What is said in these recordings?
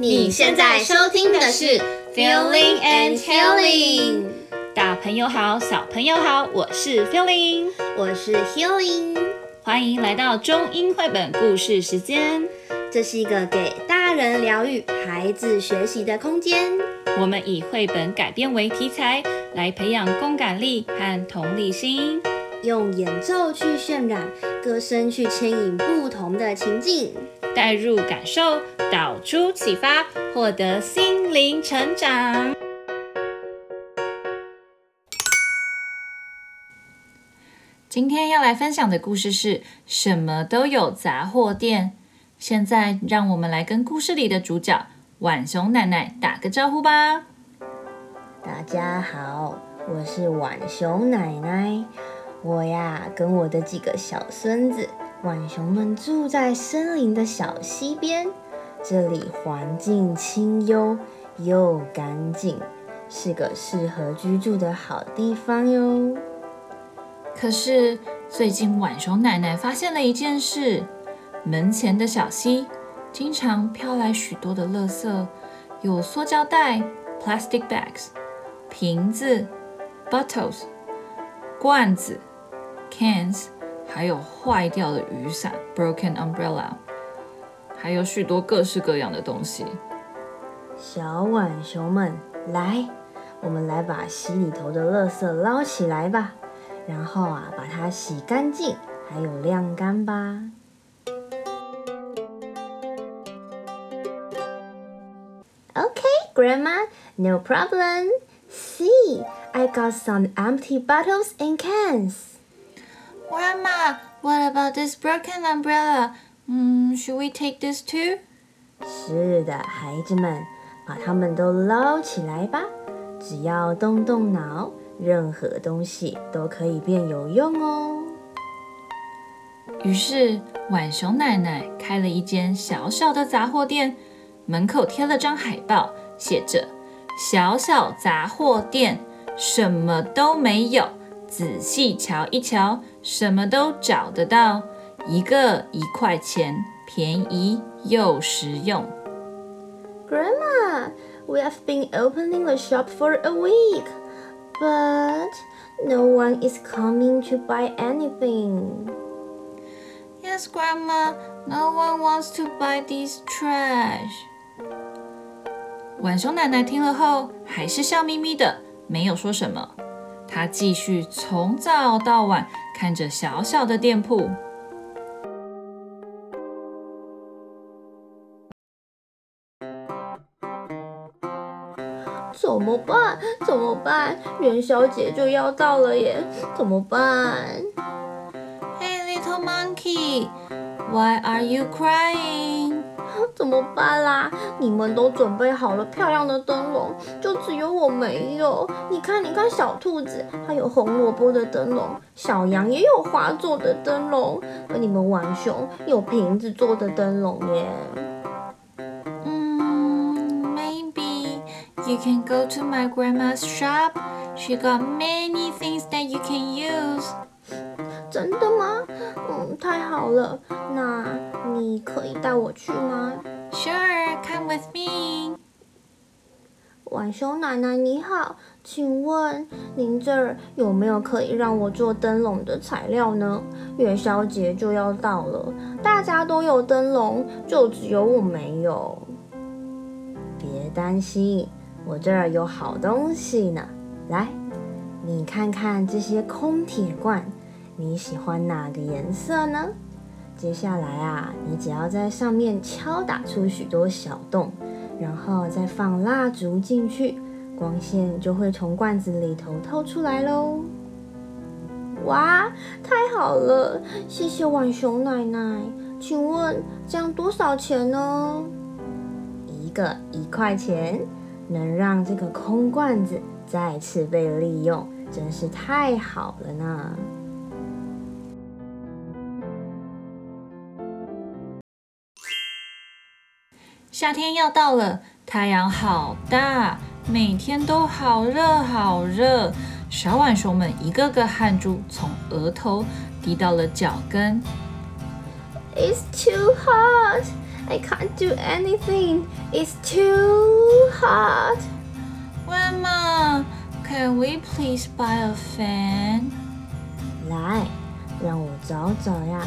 你现在收听的是 Feeling and Healing。大朋友好，小朋友好，我是 Feeling，我是 Healing，欢迎来到中英绘本故事时间。这是一个给大人疗愈、孩子学习的空间。我们以绘本改编为题材，来培养共感力和同理心，用演奏去渲染，歌声去牵引不同的情境，带入感受，导出启发，获得心灵成长。今天要来分享的故事是什么都有杂货店。现在，让我们来跟故事里的主角浣熊奶奶打个招呼吧。大家好，我是浣熊奶奶。我呀，跟我的几个小孙子浣熊们住在森林的小溪边，这里环境清幽又干净，是个适合居住的好地方哟。可是，最近浣熊奶奶发现了一件事。门前的小溪经常飘来许多的垃圾，有塑胶袋 （plastic bags）、瓶子 （bottles）、罐子 （cans），还有坏掉的雨伞 （broken umbrella），还有许多各式各样的东西。小浣熊们，来，我们来把溪里头的垃圾捞起来吧，然后啊，把它洗干净，还有晾干吧。OK，Grandma，no problem. See, I got some empty bottles and cans. Grandma, what about this broken umbrella? Hmm, should we take this too? 是的，孩子们，把它们都捞起来吧。只要动动脑，任何东西都可以变有用哦。于是，浣熊奶奶开了一间小小的杂货店，门口贴了张海报。写着“小小杂货店，什么都没有，仔细瞧一瞧，什么都找得到，一个一块钱，便宜又实用。” Grandma, we have been opening the shop for a week, but no one is coming to buy anything. Yes, Grandma, no one wants to buy this trash. 晚熊奶奶听了后，还是笑眯眯的，没有说什么。她继续从早到晚看着小小的店铺。怎么办？怎么办？元宵节就要到了耶！怎么办？Hey, little monkey, why are you crying? 怎么办啦？你们都准备好了漂亮的灯笼，就只有我没有。你看，你看，小兔子它有红萝卜的灯笼，小羊也有花做的灯笼，而你们浣熊有瓶子做的灯笼耶。嗯，maybe you can go to my grandma's shop. She got many things that you can use. 真的吗？嗯，太好了。那你可以带我去吗？Sure, come with me. 浣熊奶奶你好，请问您这儿有没有可以让我做灯笼的材料呢？元宵节就要到了，大家都有灯笼，就只有我没有。别担心，我这儿有好东西呢。来，你看看这些空铁罐。你喜欢哪个颜色呢？接下来啊，你只要在上面敲打出许多小洞，然后再放蜡烛进去，光线就会从罐子里头透出来喽。哇，太好了！谢谢浣熊奶奶。请问这样多少钱呢？一个一块钱，能让这个空罐子再次被利用，真是太好了呢。夏天要到了，太阳好大，每天都好热好热。小浣熊们一个个汗珠从额头滴到了脚跟。It's too hot. I can't do anything. It's too hot. Grandma, can we please buy a fan? 来，让我找找呀。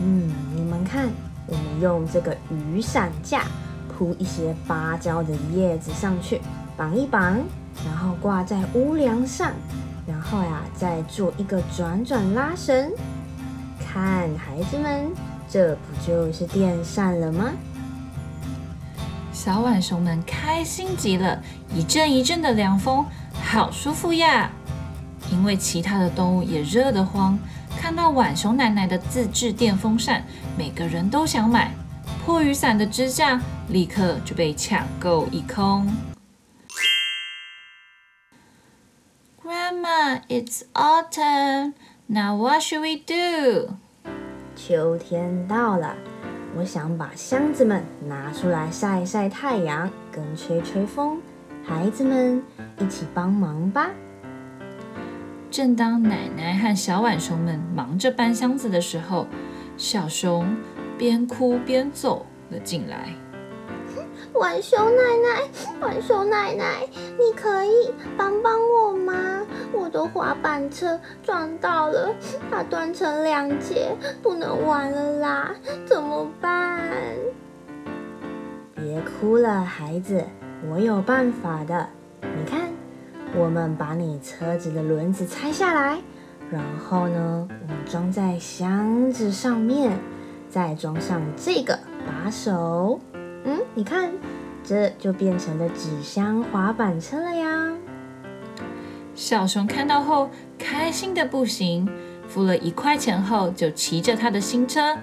嗯，你们看，我们用这个雨伞架铺一些芭蕉的叶子上去，绑一绑，然后挂在屋梁上，然后呀，再做一个转转拉绳。看，孩子们，这不就是电扇了吗？小浣熊们开心极了，一阵一阵的凉风，好舒服呀！因为其他的动物也热得慌，看到浣熊奶奶的自制电风扇，每个人都想买。破雨伞的支架立刻就被抢购一空。Grandma, it's autumn. Now what should we do? 秋天到了。我想把箱子们拿出来晒一晒太阳，跟吹吹风，孩子们一起帮忙吧。正当奶奶和小浣熊们忙着搬箱子的时候，小熊边哭边走了进来。浣熊奶奶，浣熊奶奶，你可以帮帮我吗？我的滑板车撞到了，它断成两截，不能玩了啦，怎么办？别哭了，孩子，我有办法的。你看，我们把你车子的轮子拆下来，然后呢，我们装在箱子上面，再装上这个把手。嗯，你看，这就变成了纸箱滑板车了呀。小熊看到后，开心的不行，付了一块钱后，就骑着他的新车。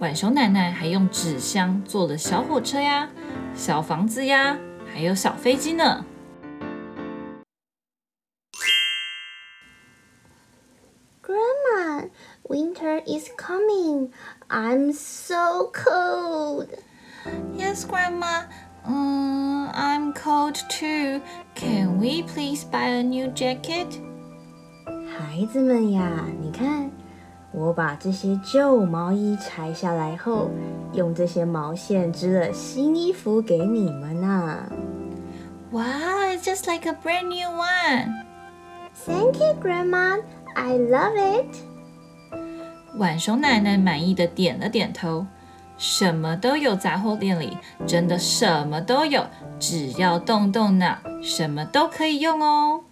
浣熊奶奶还用纸箱做了小火车呀、小房子呀，还有小飞机呢。winter is coming. I'm so cold. Yes, Grandma. Um, I'm cold too. Can we please buy a new jacket? 孩子们呀，你看，我把这些旧毛衣拆下来后，用这些毛线织了新衣服给你们呢。Wow, it's just like a brand new one. Thank you, Grandma. I love it. 浣熊奶奶满意的点了点头。什么都有，杂货店里真的什么都有，只要动动脑，什么都可以用哦。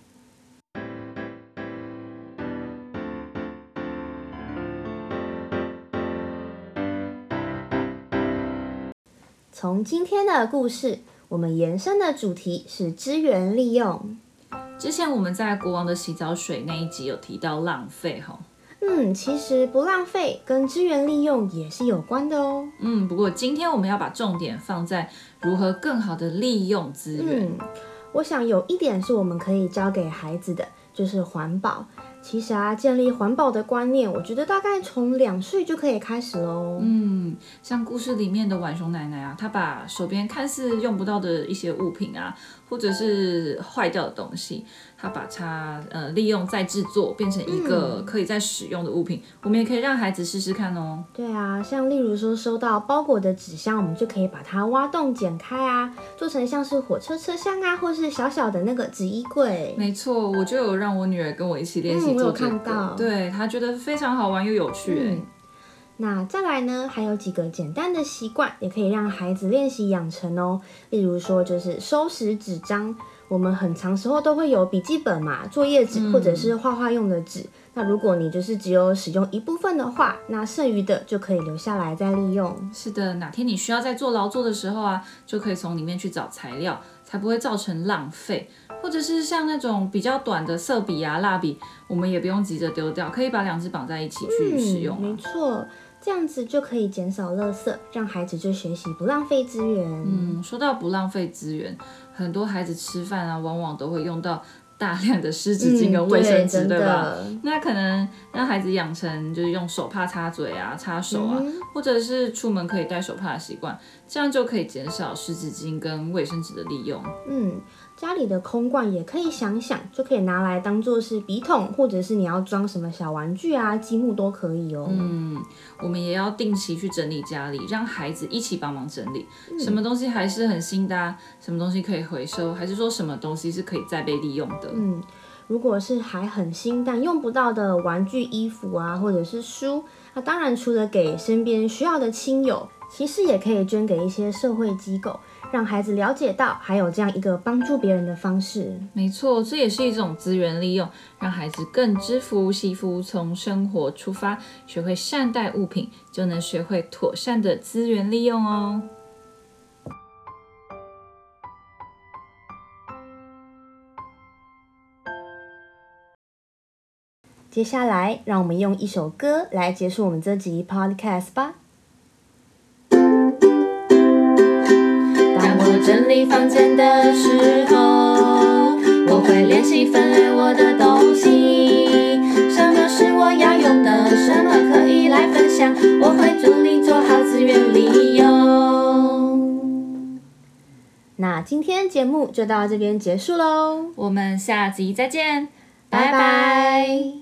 从今天的故事，我们延伸的主题是资源利用。之前我们在国王的洗澡水那一集有提到浪费，哈。嗯，其实不浪费跟资源利用也是有关的哦。嗯，不过今天我们要把重点放在如何更好的利用资源。嗯，我想有一点是我们可以教给孩子的，就是环保。其实啊，建立环保的观念，我觉得大概从两岁就可以开始喽。嗯，像故事里面的浣熊奶奶啊，她把手边看似用不到的一些物品啊，或者是坏掉的东西，它把它呃利用再制作，变成一个可以再使用的物品。嗯，我们也可以让孩子试试看哦。对啊，像例如说收到包裹的纸箱，我们就可以把它挖洞剪开啊，做成像是火车车厢啊，或是小小的那个纸衣柜。没错，我就有让我女儿跟我一起练习。嗯我有看到，对，她觉得非常好玩又有趣。嗯，那再来呢，还有几个简单的习惯，也可以让孩子练习养成哦。例如说，就是收拾纸张，我们很长时候都会有笔记本嘛、作业纸或者是画画用的纸。嗯。那如果你就是只有使用一部分的话，那剩余的就可以留下来再利用。是的，哪天你需要在做劳作的时候啊，就可以从里面去找材料，才不会造成浪费。或者是像那种比较短的色笔啊、蜡笔，我们也不用急着丢掉，可以把两支绑在一起去使用啊。嗯，没错，这样子就可以减少垃圾，让孩子就学习不浪费资源。嗯，说到不浪费资源，很多孩子吃饭啊，往往都会用到大量的湿纸巾跟卫生纸，嗯，对，对吧？那可能让孩子养成就是用手帕擦嘴啊、擦手啊，嗯，或者是出门可以带手帕的习惯，这样就可以减少湿纸巾跟卫生纸的利用。嗯。家里的空罐也可以想想，就可以拿来当做是笔筒，或者是你要装什么小玩具啊、积木都可以哦。嗯，我们也要定期去整理家里，让孩子一起帮忙整理。嗯、什么东西还是很新的啊？什么东西可以回收？还是说什么东西是可以再被利用的？嗯，如果是还很新但用不到的玩具、衣服啊，或者是书，那当然除了给身边需要的亲友，其实也可以捐给一些社会机构。让孩子了解到还有这样一个帮助别人的方式，没错，这也是一种资源利用，让孩子更知福惜福，从生活出发，学会善待物品，就能学会妥善的资源利用哦。接下来，让我们用一首歌来结束我们这集 Podcast 吧。整理房间的时候，我会练习分类我的东西。什么是我要用的？什么可以来分享？我会助力做好资源利用。那今天节目就到这边结束喽，我们下集再见，拜拜。